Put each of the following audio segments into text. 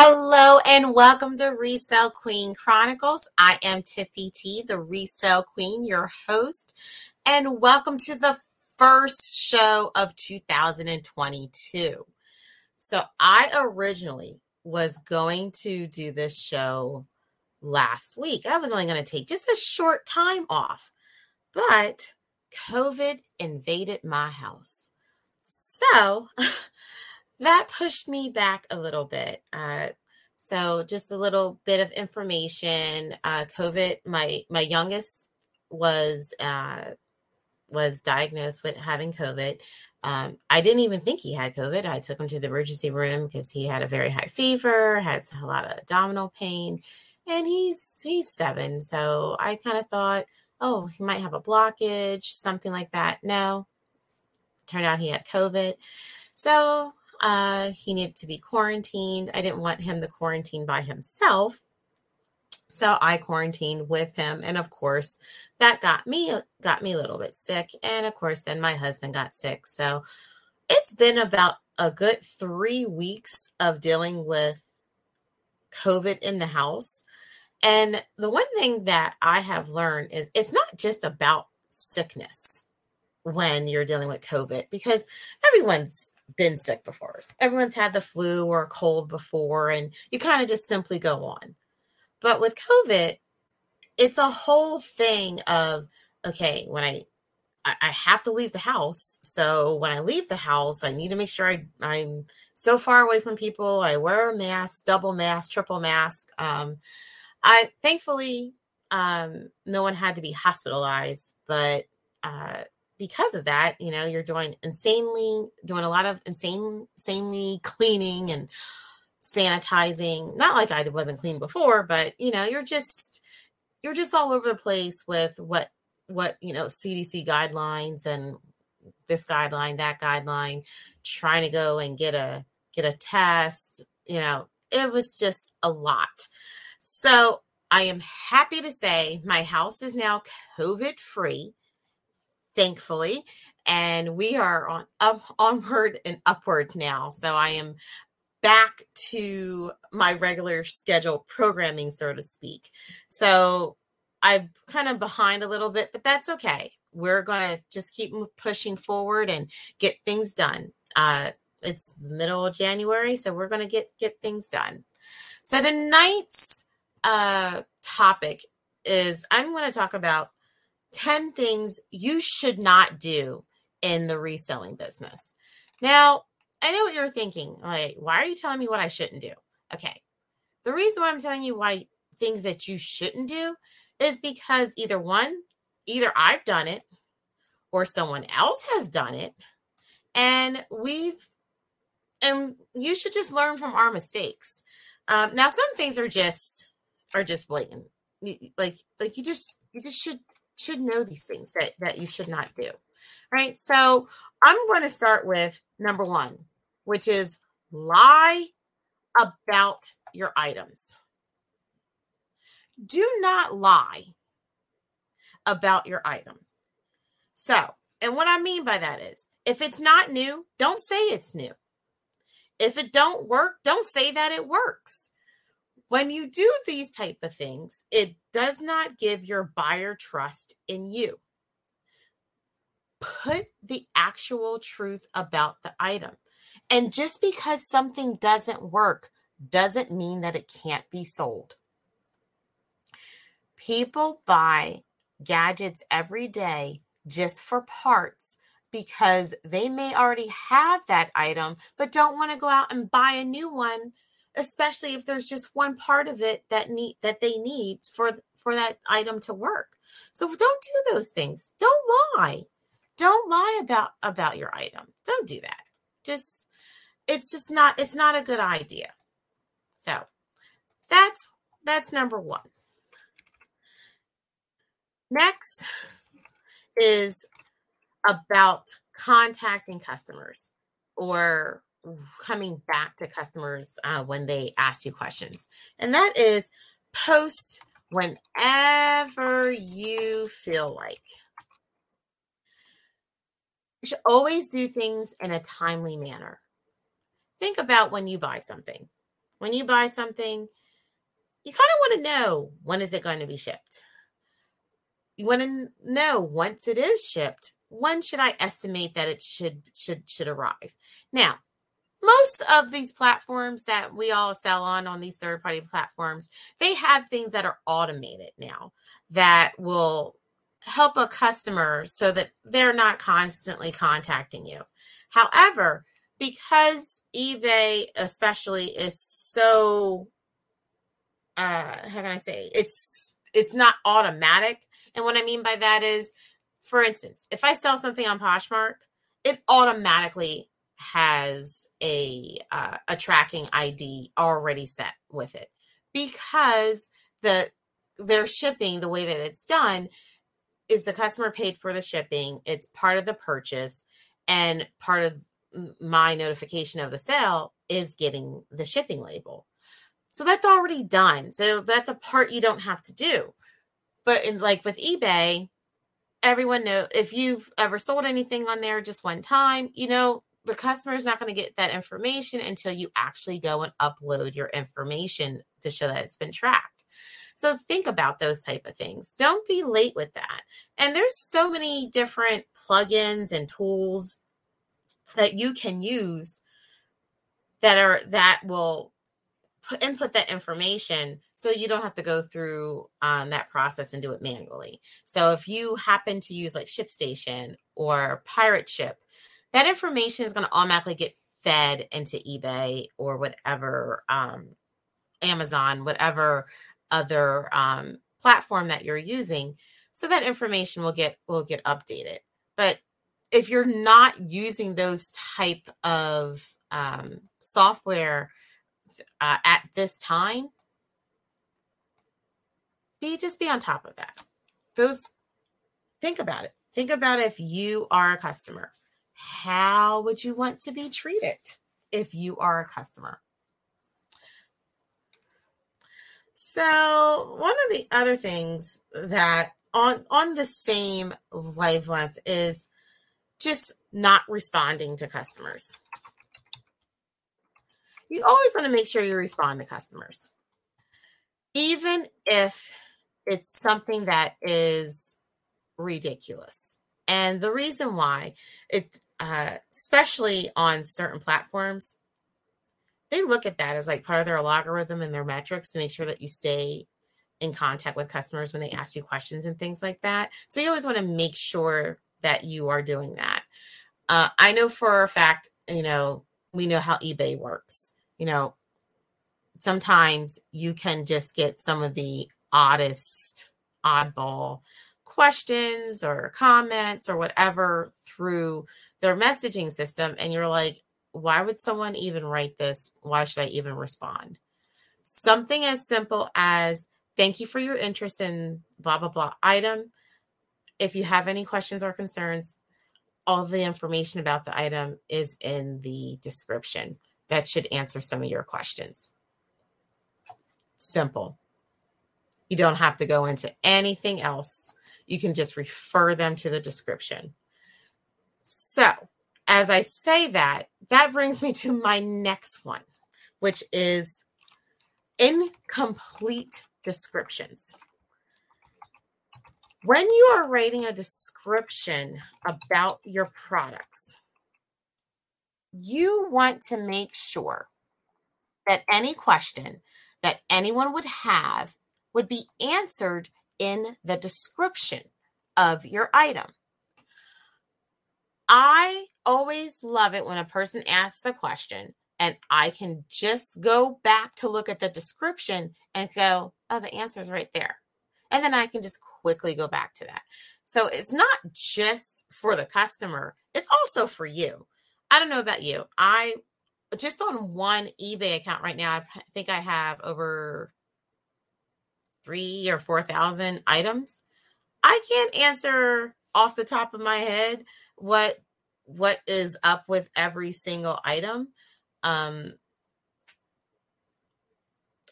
Hello and welcome to Resale Queen Chronicles. I am Tiffy T, the Resale Queen, your host, and welcome to the first show of 2022. So, I originally was going to do this show last week. I was only going to take just a short time off, but COVID invaded my house. So, that pushed me back a little bit. Uh, so just a little bit of information. Uh, COVID, my my youngest was uh, was diagnosed with having COVID. Um, I didn't even think he had COVID. I took him to the emergency room because he had a very high fever, had a lot of abdominal pain, and he's he's seven. So I kind of thought, oh, he might have a blockage, something like that. No, turned out he had COVID. So uh, he needed to be quarantined. I didn't want him to quarantine by himself. So I quarantined with him. And of course, that got me got me a little bit sick. And of course, then my husband got sick. So it's been about a good three weeks of dealing with COVID in the house. And the one thing that I have learned is it's not just about sickness when you're dealing with COVID because everyone's been sick before. Everyone's had the flu or a cold before, and you kind of just simply go on. But with COVID, it's a whole thing of okay, when I I have to leave the house. So when I leave the house, I need to make sure I, I'm so far away from people. I wear a mask, double mask, triple mask. Um, I thankfully um, no one had to be hospitalized, but uh, because of that, you know, you're doing insanely, doing a lot of insane, insanely cleaning and sanitizing. Not like I wasn't clean before, but you know, you're just, you're just all over the place with what, what, you know, CDC guidelines and this guideline, that guideline, trying to go and get a, get a test, you know, it was just a lot. So I am happy to say my house is now COVID free thankfully. And we are on up, onward and upward now. So I am back to my regular schedule programming, so to speak. So I'm kind of behind a little bit, but that's okay. We're going to just keep pushing forward and get things done. Uh, it's the middle of January, so we're going to get get things done. So tonight's uh, topic is I'm going to talk about 10 things you should not do in the reselling business. Now, I know what you're thinking. Like, why are you telling me what I shouldn't do? Okay. The reason why I'm telling you why things that you shouldn't do is because either one, either I've done it or someone else has done it. And we've, and you should just learn from our mistakes. Um, now, some things are just, are just blatant. Like, like you just, you just should should know these things that that you should not do. Right? So, I'm going to start with number 1, which is lie about your items. Do not lie about your item. So, and what I mean by that is if it's not new, don't say it's new. If it don't work, don't say that it works. When you do these type of things, it does not give your buyer trust in you. Put the actual truth about the item. And just because something doesn't work doesn't mean that it can't be sold. People buy gadgets every day just for parts because they may already have that item but don't want to go out and buy a new one especially if there's just one part of it that need that they need for for that item to work. So don't do those things. Don't lie. Don't lie about about your item. Don't do that. Just it's just not it's not a good idea. So that's that's number 1. Next is about contacting customers or coming back to customers uh, when they ask you questions, and that is post whenever you feel like. You should always do things in a timely manner. Think about when you buy something. when you buy something, you kind of want to know when is it going to be shipped. You want to know once it is shipped, when should I estimate that it should should should arrive? Now, most of these platforms that we all sell on on these third party platforms they have things that are automated now that will help a customer so that they're not constantly contacting you. However because ebay especially is so uh how can i say it's it's not automatic. And what i mean by that is for instance if i sell something on poshmark it automatically has a uh, a tracking ID already set with it. Because the their shipping the way that it's done is the customer paid for the shipping it's part of the purchase and part of my notification of the sale is getting the shipping label. So that's already done. So that's a part you don't have to do. But in like with ebay everyone know if you've ever sold anything on there just one time you know the customer is not going to get that information until you actually go and upload your information to show that it's been tracked. So think about those type of things. Don't be late with that. And there's so many different plugins and tools that you can use that are that will put input that information so you don't have to go through um, that process and do it manually. So if you happen to use like ShipStation or Pirate Ship, that information is going to automatically get fed into eBay or whatever um, Amazon, whatever other um, platform that you're using. So that information will get will get updated. But if you're not using those type of um, software uh, at this time, be just be on top of that. Those think about it. Think about if you are a customer how would you want to be treated if you are a customer? So, one of the other things that on on the same wavelength is just not responding to customers. You always want to make sure you respond to customers. Even if it's something that is ridiculous. And the reason why it uh, especially on certain platforms, they look at that as like part of their algorithm and their metrics to make sure that you stay in contact with customers when they ask you questions and things like that. So you always want to make sure that you are doing that. Uh, I know for a fact, you know, we know how eBay works. You know, sometimes you can just get some of the oddest, oddball questions or comments or whatever through their messaging system and you're like why would someone even write this? Why should i even respond? Something as simple as thank you for your interest in blah blah blah item. If you have any questions or concerns all the information about the item is in the description that should answer some of your questions. Simple. You don't have to go into anything else. You can just refer them to the description so, as I say that, that brings me to my next one, which is incomplete descriptions. When you are writing a description about your products, you want to make sure that any question that anyone would have would be answered in the description of your item. I always love it when a person asks a question and I can just go back to look at the description and go, oh, the answer is right there. And then I can just quickly go back to that. So it's not just for the customer, it's also for you. I don't know about you. I just on one eBay account right now, I think I have over three or 4,000 items. I can't answer off the top of my head what what is up with every single item um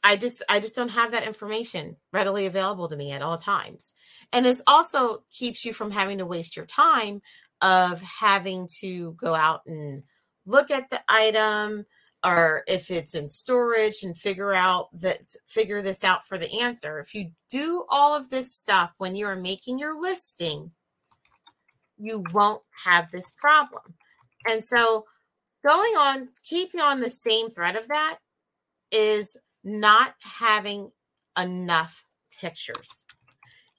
i just i just don't have that information readily available to me at all times and this also keeps you from having to waste your time of having to go out and look at the item or if it's in storage and figure out that figure this out for the answer. If you do all of this stuff when you are making your listing, you won't have this problem. And so going on keeping on the same thread of that is not having enough pictures.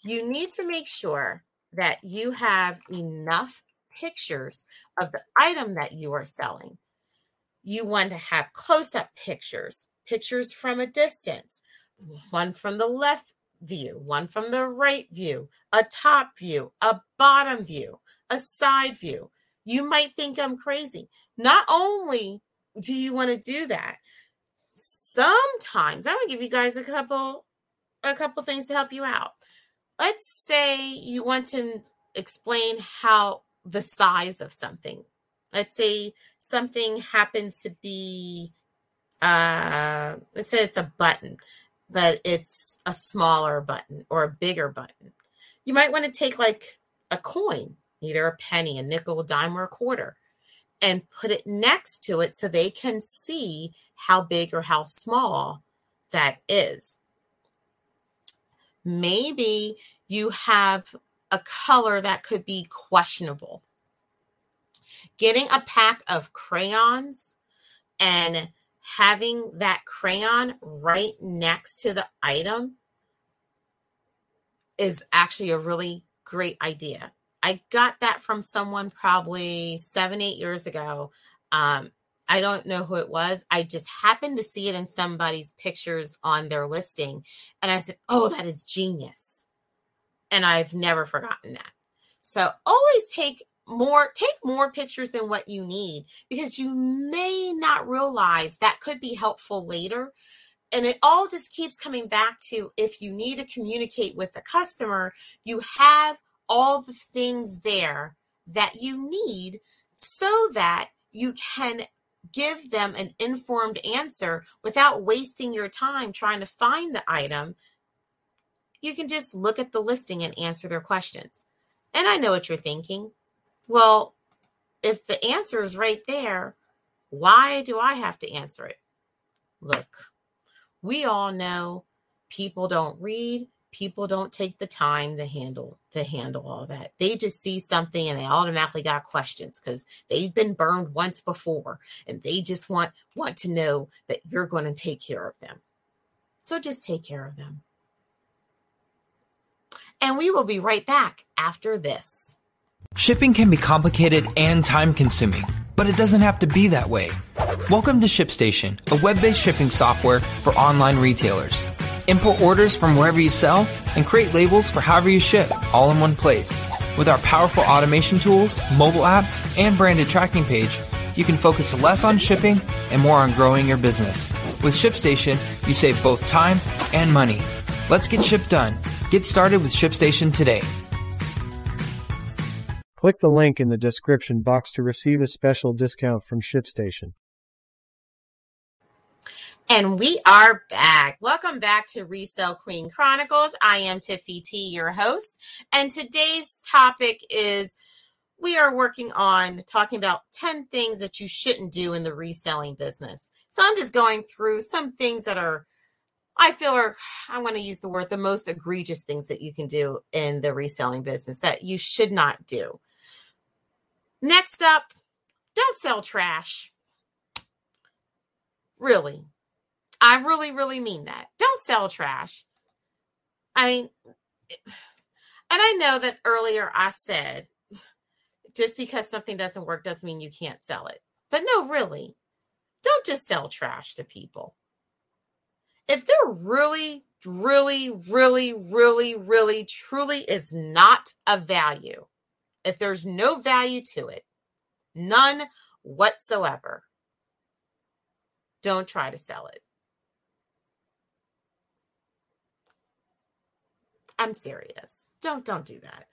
You need to make sure that you have enough pictures of the item that you are selling. You want to have close up pictures, pictures from a distance, one from the left view, one from the right view, a top view, a bottom view, a side view. You might think I'm crazy. Not only do you want to do that, sometimes I'm gonna give you guys a couple a couple things to help you out. Let's say you want to explain how the size of something. Let's say something happens to be uh let's say it's a button, but it's a smaller button or a bigger button. You might want to take like a coin, either a penny, a nickel, a dime, or a quarter, and put it next to it so they can see how big or how small that is. Maybe you have a color that could be questionable. Getting a pack of crayons and having that crayon right next to the item is actually a really great idea. I got that from someone probably seven, eight years ago. Um, I don't know who it was. I just happened to see it in somebody's pictures on their listing. And I said, Oh, that is genius. And I've never forgotten that. So always take more, take more pictures than what you need because you may not realize that could be helpful later. And it all just keeps coming back to if you need to communicate with the customer, you have all the things there that you need so that you can give them an informed answer without wasting your time trying to find the item. You can just look at the listing and answer their questions. And I know what you're thinking. Well, if the answer is right there, why do I have to answer it? Look, we all know people don't read, people don't take the time to handle to handle all that. They just see something and they automatically got questions because they've been burned once before and they just want want to know that you're going to take care of them. So just take care of them. And we will be right back after this shipping can be complicated and time consuming but it doesn't have to be that way welcome to shipstation a web-based shipping software for online retailers Import orders from wherever you sell and create labels for however you ship all in one place. With our powerful automation tools, mobile app, and branded tracking page, you can focus less on shipping and more on growing your business. With ShipStation, you save both time and money. Let's get ship done. Get started with ShipStation today. Click the link in the description box to receive a special discount from ShipStation. And we are back. Welcome back to Resale Queen Chronicles. I am Tiffy T, your host. And today's topic is we are working on talking about 10 things that you shouldn't do in the reselling business. So I'm just going through some things that are, I feel are, I want to use the word, the most egregious things that you can do in the reselling business that you should not do. Next up, don't sell trash. Really, I really, really mean that. Don't sell trash. I mean, and I know that earlier I said just because something doesn't work doesn't mean you can't sell it. But no, really, don't just sell trash to people. If there really, really, really, really, really, truly is not a value, if there's no value to it, none whatsoever, don't try to sell it. I'm serious. Don't don't do that.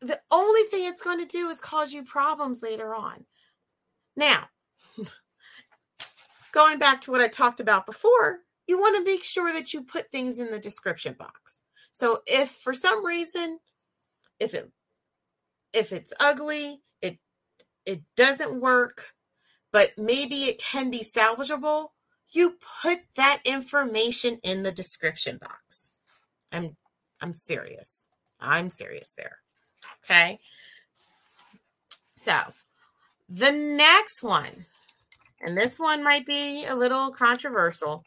The only thing it's going to do is cause you problems later on. Now, going back to what I talked about before, you want to make sure that you put things in the description box. So if for some reason if it if it's ugly, it it doesn't work, but maybe it can be salvageable, you put that information in the description box. I'm I'm serious. I'm serious there. Okay. So, the next one, and this one might be a little controversial,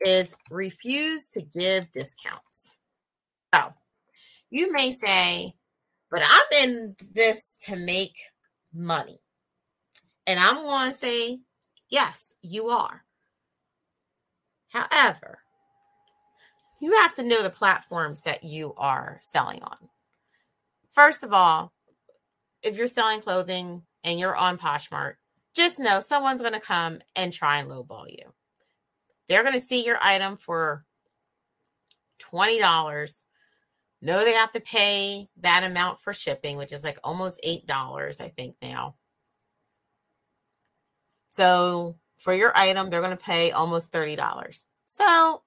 is refuse to give discounts. So, you may say, but I'm in this to make money. And I'm going to say, yes, you are. However, you have to know the platforms that you are selling on. First of all, if you're selling clothing and you're on Poshmark, just know someone's going to come and try and lowball you. They're going to see your item for $20. Know they have to pay that amount for shipping, which is like almost $8, I think now. So for your item, they're going to pay almost $30. So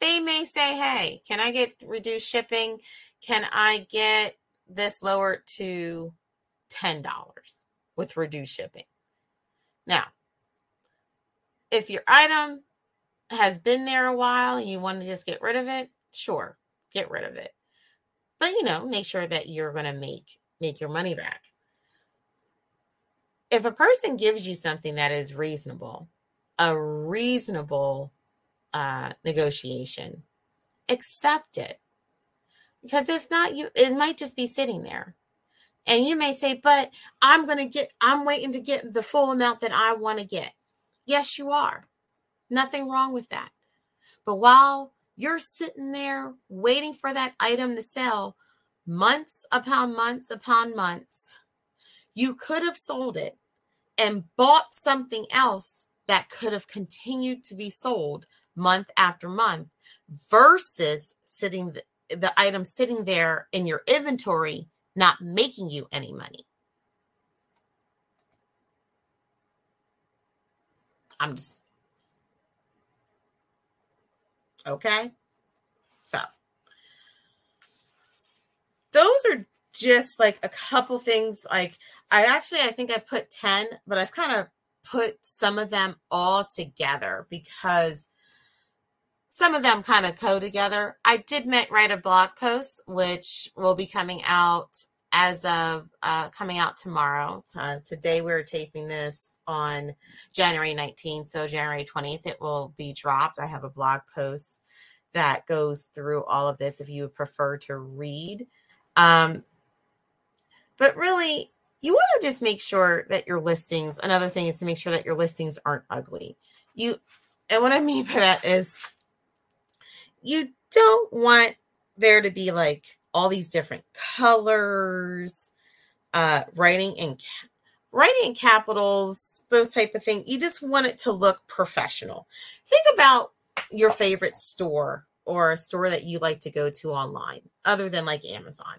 they may say, hey, can I get reduced shipping? Can I get this lowered to $10 with reduced shipping? Now, if your item has been there a while and you want to just get rid of it, sure, get rid of it. But you know, make sure that you're going to make make your money back. If a person gives you something that is reasonable, a reasonable uh, negotiation, accept it. Because if not, you it might just be sitting there. And you may say, but I'm going to get, I'm waiting to get the full amount that I want to get. Yes, you are. Nothing wrong with that. But while you're sitting there waiting for that item to sell months upon months upon months, you could have sold it and bought something else that could have continued to be sold month after month versus sitting the, the item sitting there in your inventory not making you any money. I'm just okay. So those are just like a couple things like I actually I think I put 10, but I've kind of put some of them all together because some of them kind of go together. I did write a blog post, which will be coming out as of uh, coming out tomorrow. Uh, today we're taping this on January 19th, so January 20th it will be dropped. I have a blog post that goes through all of this if you prefer to read. Um, but really, you want to just make sure that your listings. Another thing is to make sure that your listings aren't ugly. You, and what I mean by that is you don't want there to be like all these different colors, uh, writing in writing in capitals, those type of thing. You just want it to look professional. Think about your favorite store or a store that you like to go to online, other than like Amazon.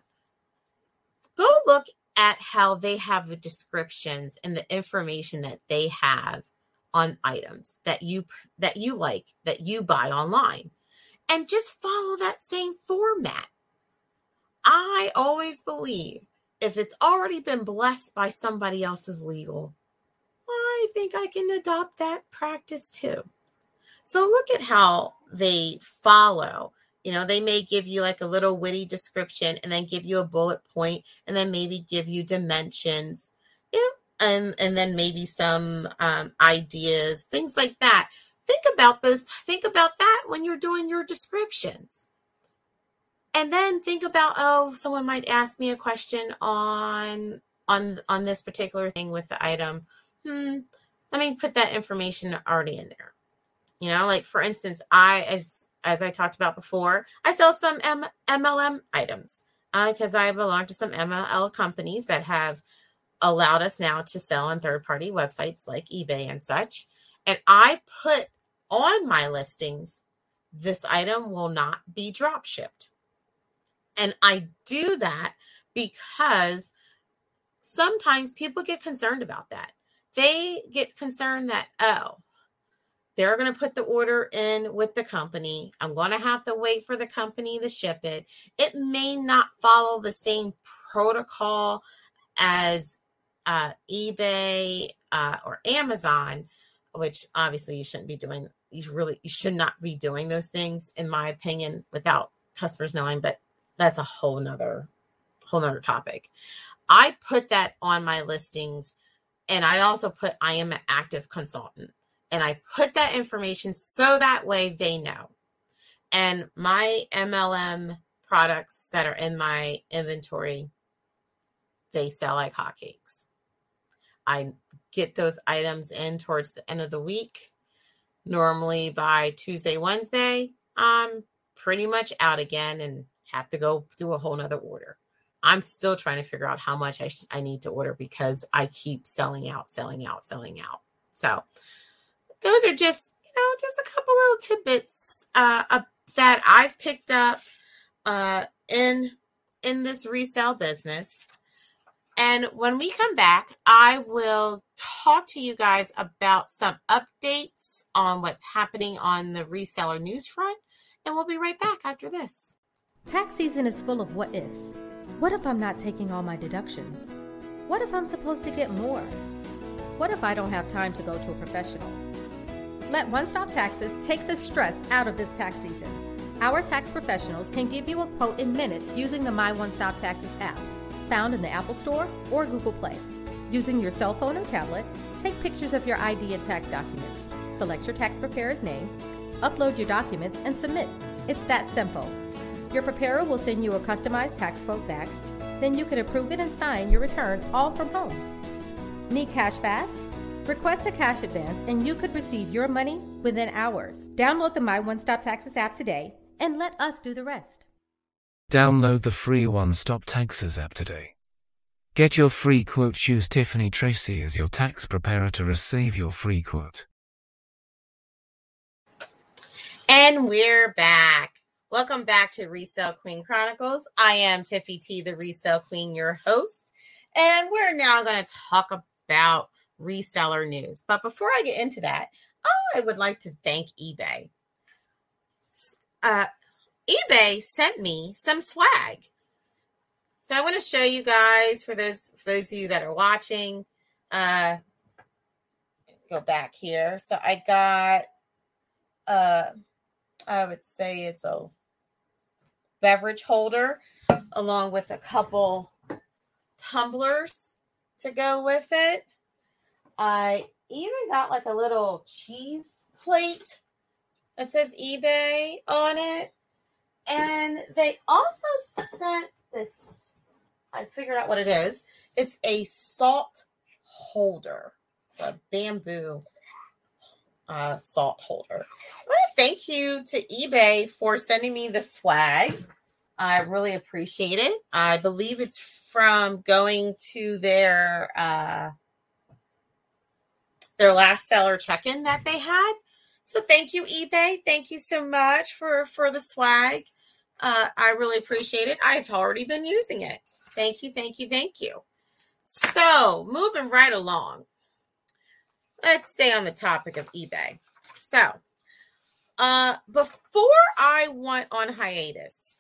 Go look at how they have the descriptions and the information that they have on items that you that you like that you buy online and just follow that same format. I always believe if it's already been blessed by somebody else's legal, I think I can adopt that practice too. So look at how they follow. You know, they may give you like a little witty description and then give you a bullet point and then maybe give you dimensions. Yeah, and and then maybe some um, ideas, things like that. Think about those. Think about that when you're doing your descriptions. And then think about oh, someone might ask me a question on on on this particular thing with the item. Hmm, let me put that information already in there. You know, like for instance, I as as I talked about before, I sell some M- MLM items because uh, I belong to some MLM companies that have allowed us now to sell on third party websites like eBay and such. And I put on my listings, this item will not be drop shipped. And I do that because sometimes people get concerned about that. They get concerned that, oh, they're going to put the order in with the company. I'm going to have to wait for the company to ship it. It may not follow the same protocol as uh, eBay uh, or Amazon, which obviously you shouldn't be doing. You really you should not be doing those things, in my opinion, without customers knowing. But that's a whole nother whole nother topic. I put that on my listings, and I also put I am an active consultant, and I put that information so that way they know. And my MLM products that are in my inventory, they sell like hotcakes. I get those items in towards the end of the week. Normally by Tuesday, Wednesday, I'm pretty much out again and have to go do a whole nother order. I'm still trying to figure out how much I, sh- I need to order because I keep selling out, selling out, selling out. So those are just, you know, just a couple little tidbits uh, that I've picked up uh, in in this resale business. And when we come back, I will talk to you guys about some updates on what's happening on the reseller news front. And we'll be right back after this. Tax season is full of what ifs. What if I'm not taking all my deductions? What if I'm supposed to get more? What if I don't have time to go to a professional? Let One Stop Taxes take the stress out of this tax season. Our tax professionals can give you a quote in minutes using the My One Stop Taxes app found in the Apple Store or Google Play. Using your cell phone or tablet, take pictures of your ID and tax documents. Select your tax preparer's name, upload your documents, and submit. It's that simple. Your preparer will send you a customized tax quote back. Then you can approve it and sign your return all from home. Need cash fast? Request a cash advance and you could receive your money within hours. Download the My One Stop Taxes app today and let us do the rest. Download the free One Stop Taxes app today. Get your free quote. Choose Tiffany Tracy as your tax preparer to receive your free quote. And we're back. Welcome back to Resale Queen Chronicles. I am Tiffy T, the Resale Queen, your host. And we're now going to talk about reseller news. But before I get into that, I would like to thank eBay. Uh, eBay sent me some swag. So I want to show you guys for those for those of you that are watching. Uh go back here. So I got uh I would say it's a beverage holder along with a couple tumblers to go with it. I even got like a little cheese plate that says eBay on it. And they also sent this, I figured out what it is. It's a salt holder. It's a bamboo uh, salt holder. I want to thank you to eBay for sending me the swag. I really appreciate it. I believe it's from going to their uh, their last seller check-in that they had. So thank you, eBay. Thank you so much for for the swag. Uh, I really appreciate it. I've already been using it. Thank you, thank you, thank you. So moving right along, let's stay on the topic of eBay. So, uh, before I went on hiatus,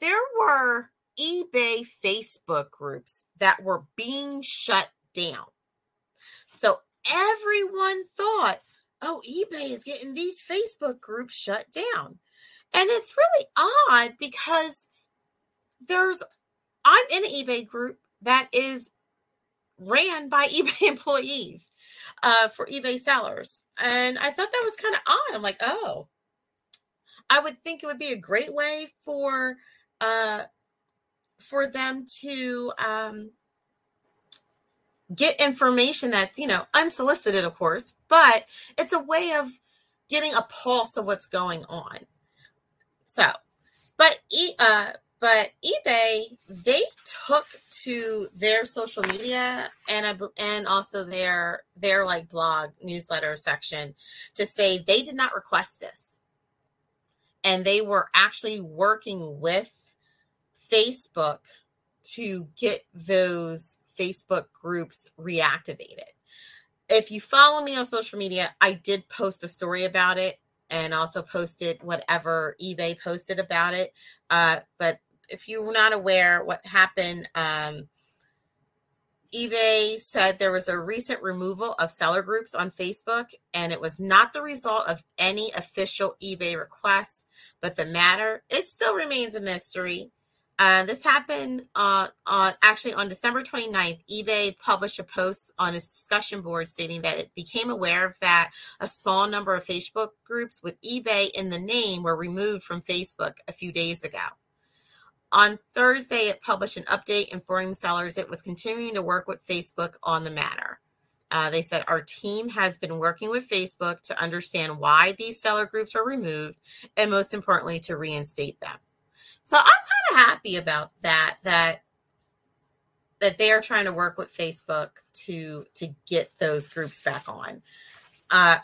there were eBay Facebook groups that were being shut down. So everyone thought, oh, eBay is getting these Facebook groups shut down. And it's really odd because there's, I'm in an eBay group that is ran by eBay employees uh, for eBay sellers. And I thought that was kind of odd. I'm like, oh, I would think it would be a great way for uh, for them to um, get information that's you know unsolicited of course but it's a way of getting a pulse of what's going on so but e, uh but ebay they took to their social media and and also their their like blog newsletter section to say they did not request this and they were actually working with facebook to get those Facebook groups reactivated. If you follow me on social media, I did post a story about it and also posted whatever eBay posted about it. Uh, but if you're not aware what happened, um, eBay said there was a recent removal of seller groups on Facebook, and it was not the result of any official eBay requests, but the matter it still remains a mystery. Uh, this happened uh, on actually on December 29th. eBay published a post on its discussion board stating that it became aware of that a small number of Facebook groups with eBay in the name were removed from Facebook a few days ago. On Thursday, it published an update informing sellers it was continuing to work with Facebook on the matter. Uh, they said, Our team has been working with Facebook to understand why these seller groups were removed and, most importantly, to reinstate them. So I'm kind of happy about that, that that they are trying to work with Facebook to to get those groups back on. Uh,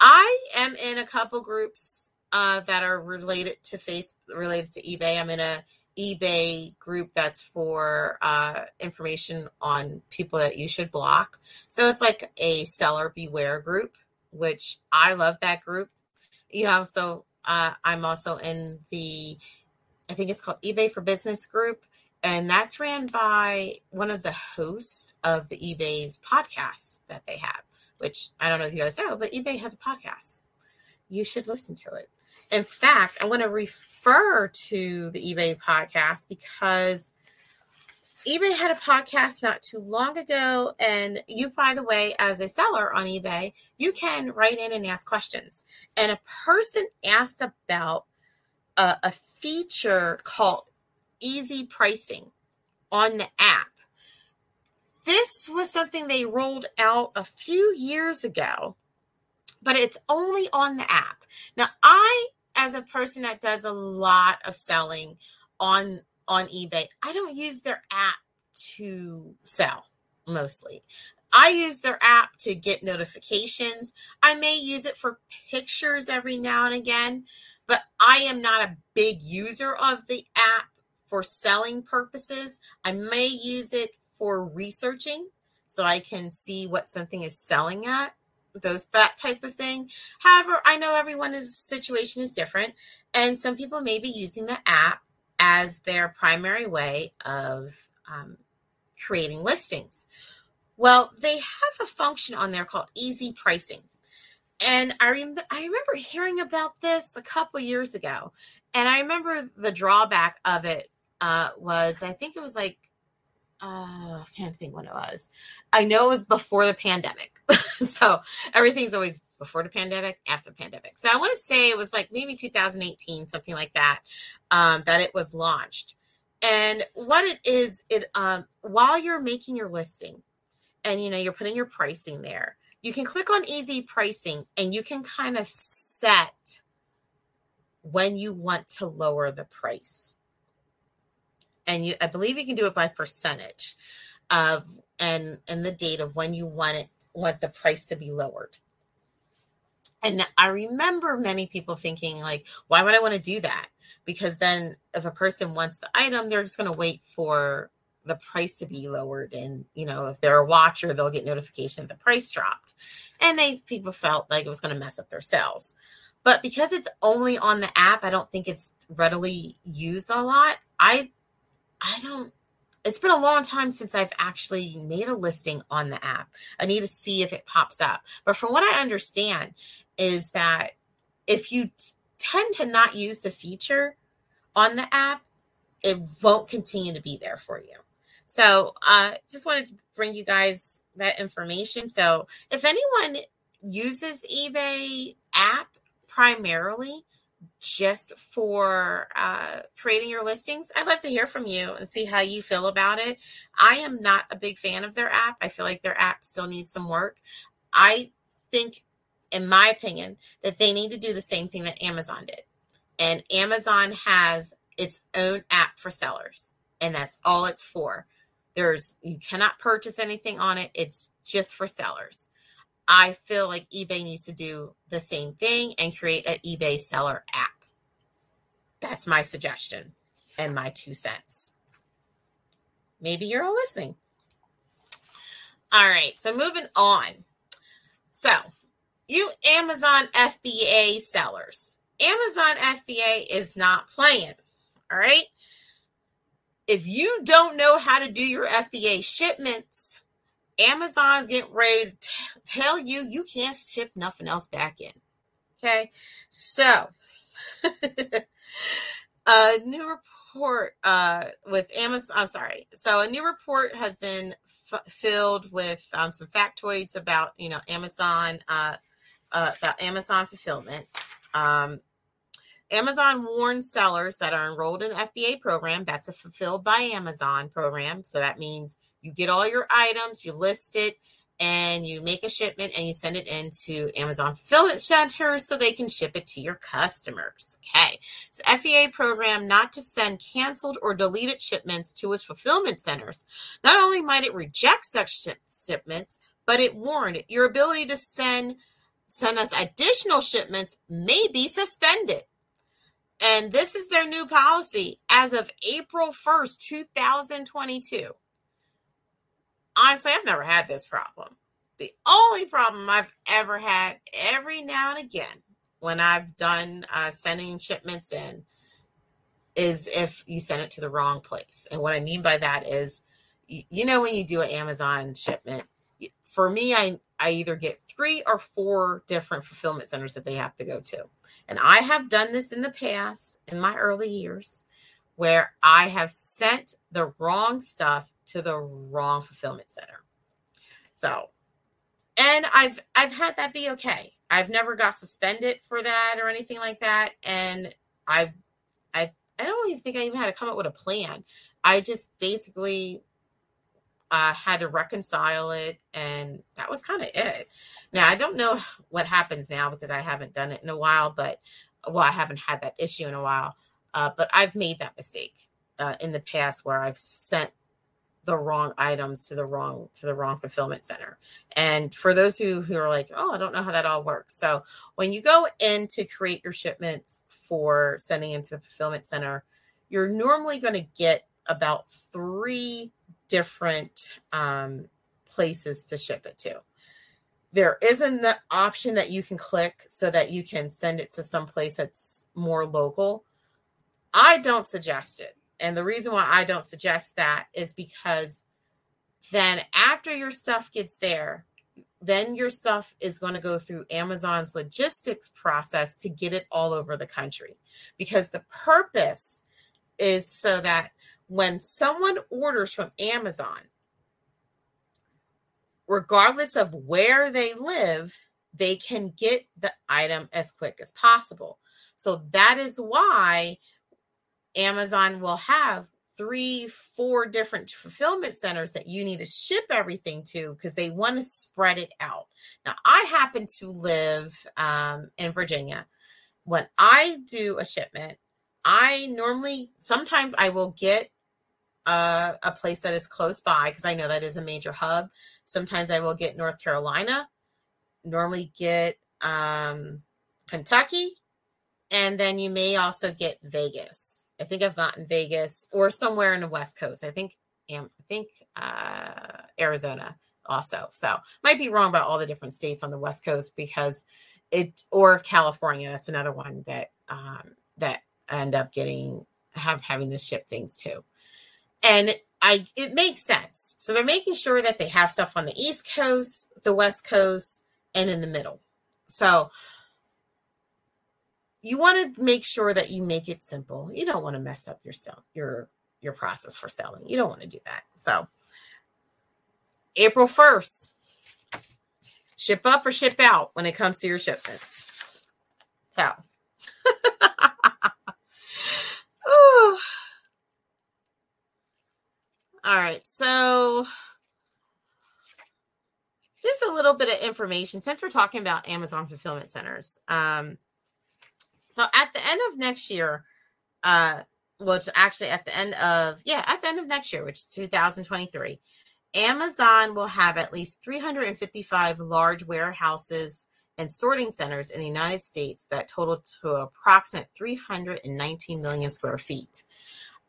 I am in a couple groups uh, that are related to face related to eBay. I'm in a eBay group that's for uh, information on people that you should block. So it's like a seller beware group, which I love that group. You know, so uh, I'm also in the, I think it's called eBay for Business group, and that's ran by one of the hosts of the eBay's podcast that they have. Which I don't know if you guys know, but eBay has a podcast. You should listen to it. In fact, I want to refer to the eBay podcast because eBay had a podcast not too long ago. And you, by the way, as a seller on eBay, you can write in and ask questions. And a person asked about a, a feature called easy pricing on the app. This was something they rolled out a few years ago, but it's only on the app. Now, I as a person that does a lot of selling on on eBay, I don't use their app to sell mostly. I use their app to get notifications. I may use it for pictures every now and again, but I am not a big user of the app for selling purposes. I may use it for researching so I can see what something is selling at those that type of thing. However, I know everyone's situation is different, and some people may be using the app as their primary way of um, creating listings. Well, they have a function on there called easy pricing. And I, rem- I remember hearing about this a couple years ago. And I remember the drawback of it uh, was I think it was like uh, I can't think when it was. I know it was before the pandemic. so everything's always before the pandemic, after the pandemic. So I want to say it was like maybe 2018, something like that, um, that it was launched. And what it is, it um, while you're making your listing, and you know you're putting your pricing there, you can click on easy pricing, and you can kind of set when you want to lower the price and you i believe you can do it by percentage of and and the date of when you want it want the price to be lowered. And i remember many people thinking like why would i want to do that? Because then if a person wants the item they're just going to wait for the price to be lowered. And you know if they're a watcher they'll get notification the price dropped. And they people felt like it was going to mess up their sales. But because it's only on the app i don't think it's readily used a lot. I I don't it's been a long time since I've actually made a listing on the app. I need to see if it pops up. But from what I understand is that if you t- tend to not use the feature on the app, it won't continue to be there for you. So, uh just wanted to bring you guys that information. So, if anyone uses eBay app primarily, just for uh, creating your listings. I'd love to hear from you and see how you feel about it. I am not a big fan of their app. I feel like their app still needs some work. I think, in my opinion, that they need to do the same thing that Amazon did. And Amazon has its own app for sellers, and that's all it's for. There's you cannot purchase anything on it. It's just for sellers. I feel like eBay needs to do the same thing and create an eBay seller app. That's my suggestion and my two cents. Maybe you're all listening. All right, so moving on. So, you Amazon FBA sellers, Amazon FBA is not playing. All right. if you don't know how to do your FBA shipments, Amazon's getting ready to t- tell you you can't ship nothing else back in. Okay, so a new report uh, with Amazon. I'm sorry. So a new report has been f- filled with um, some factoids about you know Amazon uh, uh, about Amazon fulfillment. Um, Amazon warns sellers that are enrolled in the FBA program. That's a fulfilled by Amazon program. So that means you get all your items, you list it, and you make a shipment and you send it into Amazon fulfillment centers so they can ship it to your customers. Okay. So FBA program not to send canceled or deleted shipments to its fulfillment centers. Not only might it reject such shipments, but it warned your ability to send send us additional shipments may be suspended. And this is their new policy as of April 1st, 2022 honestly, I've never had this problem. The only problem I've ever had every now and again when I've done uh, sending shipments in is if you send it to the wrong place. And what I mean by that is, you, you know, when you do an Amazon shipment, for me, I, I either get three or four different fulfillment centers that they have to go to. And I have done this in the past, in my early years, where I have sent the wrong stuff to the wrong fulfillment center. So, and I've I've had that be okay. I've never got suspended for that or anything like that, and I I I don't even think I even had to come up with a plan. I just basically uh, had to reconcile it, and that was kind of it. Now I don't know what happens now because I haven't done it in a while, but well, I haven't had that issue in a while. Uh, but I've made that mistake uh, in the past where I've sent the wrong items to the wrong to the wrong fulfillment center. And for those who who are like, "Oh, I don't know how that all works." So, when you go in to create your shipments for sending into the fulfillment center, you're normally going to get about 3 different um, places to ship it to. There is an option that you can click so that you can send it to some place that's more local. I don't suggest it and the reason why I don't suggest that is because then after your stuff gets there, then your stuff is going to go through Amazon's logistics process to get it all over the country. Because the purpose is so that when someone orders from Amazon, regardless of where they live, they can get the item as quick as possible. So that is why Amazon will have three, four different fulfillment centers that you need to ship everything to because they want to spread it out. Now, I happen to live um, in Virginia. When I do a shipment, I normally, sometimes I will get uh, a place that is close by because I know that is a major hub. Sometimes I will get North Carolina, normally get um, Kentucky, and then you may also get Vegas. I think I've gotten Vegas or somewhere in the West Coast. I think I think uh, Arizona also. So might be wrong about all the different states on the West Coast because it or California. That's another one that um, that end up getting have having to ship things to, and I it makes sense. So they're making sure that they have stuff on the East Coast, the West Coast, and in the middle. So you want to make sure that you make it simple. You don't want to mess up your sell your your process for selling. You don't want to do that. So April 1st, ship up or ship out when it comes to your shipments. So All right, so just a little bit of information since we're talking about Amazon fulfillment centers. Um, so at the end of next year, uh, which actually at the end of yeah, at the end of next year, which is 2023, Amazon will have at least 355 large warehouses and sorting centers in the United States that total to approximate 319 million square feet.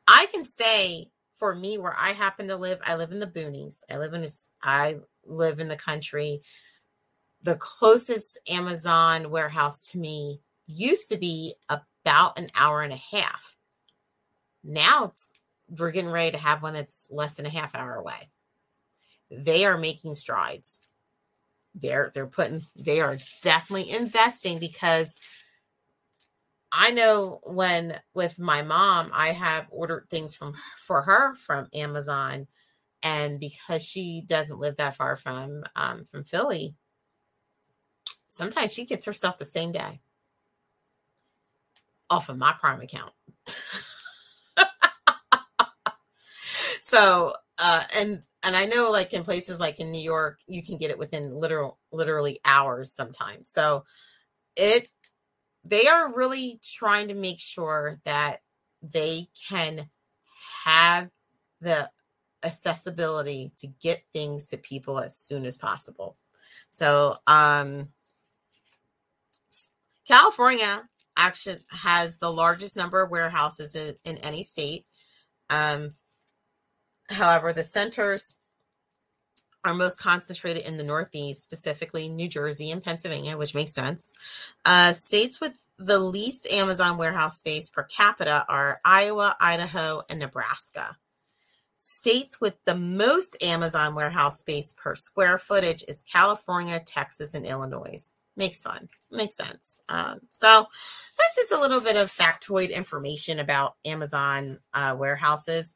I can say for me, where I happen to live, I live in the boonies. I live in I live in the country. The closest Amazon warehouse to me used to be about an hour and a half. Now we're getting ready to have one that's less than a half hour away. They are making strides. They're they're putting they are definitely investing because I know when with my mom, I have ordered things from for her from Amazon, and because she doesn't live that far from um, from Philly, sometimes she gets herself the same day off of my Prime account. so, uh, and and I know like in places like in New York, you can get it within literal literally hours sometimes. So it they are really trying to make sure that they can have the accessibility to get things to people as soon as possible. So, um, California actually has the largest number of warehouses in, in any state. Um, however, the centers are most concentrated in the Northeast, specifically New Jersey and Pennsylvania, which makes sense. Uh, states with the least Amazon warehouse space per capita are Iowa, Idaho, and Nebraska. States with the most Amazon warehouse space per square footage is California, Texas, and Illinois. Makes fun, makes sense. Um, so that's just a little bit of factoid information about Amazon uh, warehouses.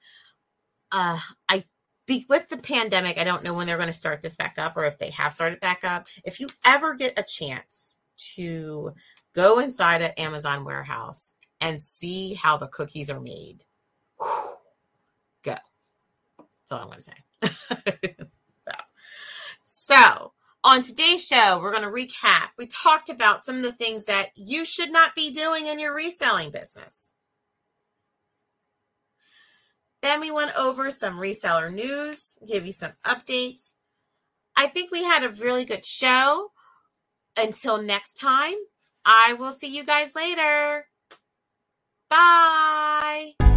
Uh, I be, with the pandemic, I don't know when they're going to start this back up or if they have started back up. If you ever get a chance to go inside an Amazon warehouse and see how the cookies are made, go. That's all I'm going to say. so, so, on today's show, we're going to recap. We talked about some of the things that you should not be doing in your reselling business. Then we went over some reseller news, give you some updates. I think we had a really good show. Until next time, I will see you guys later. Bye.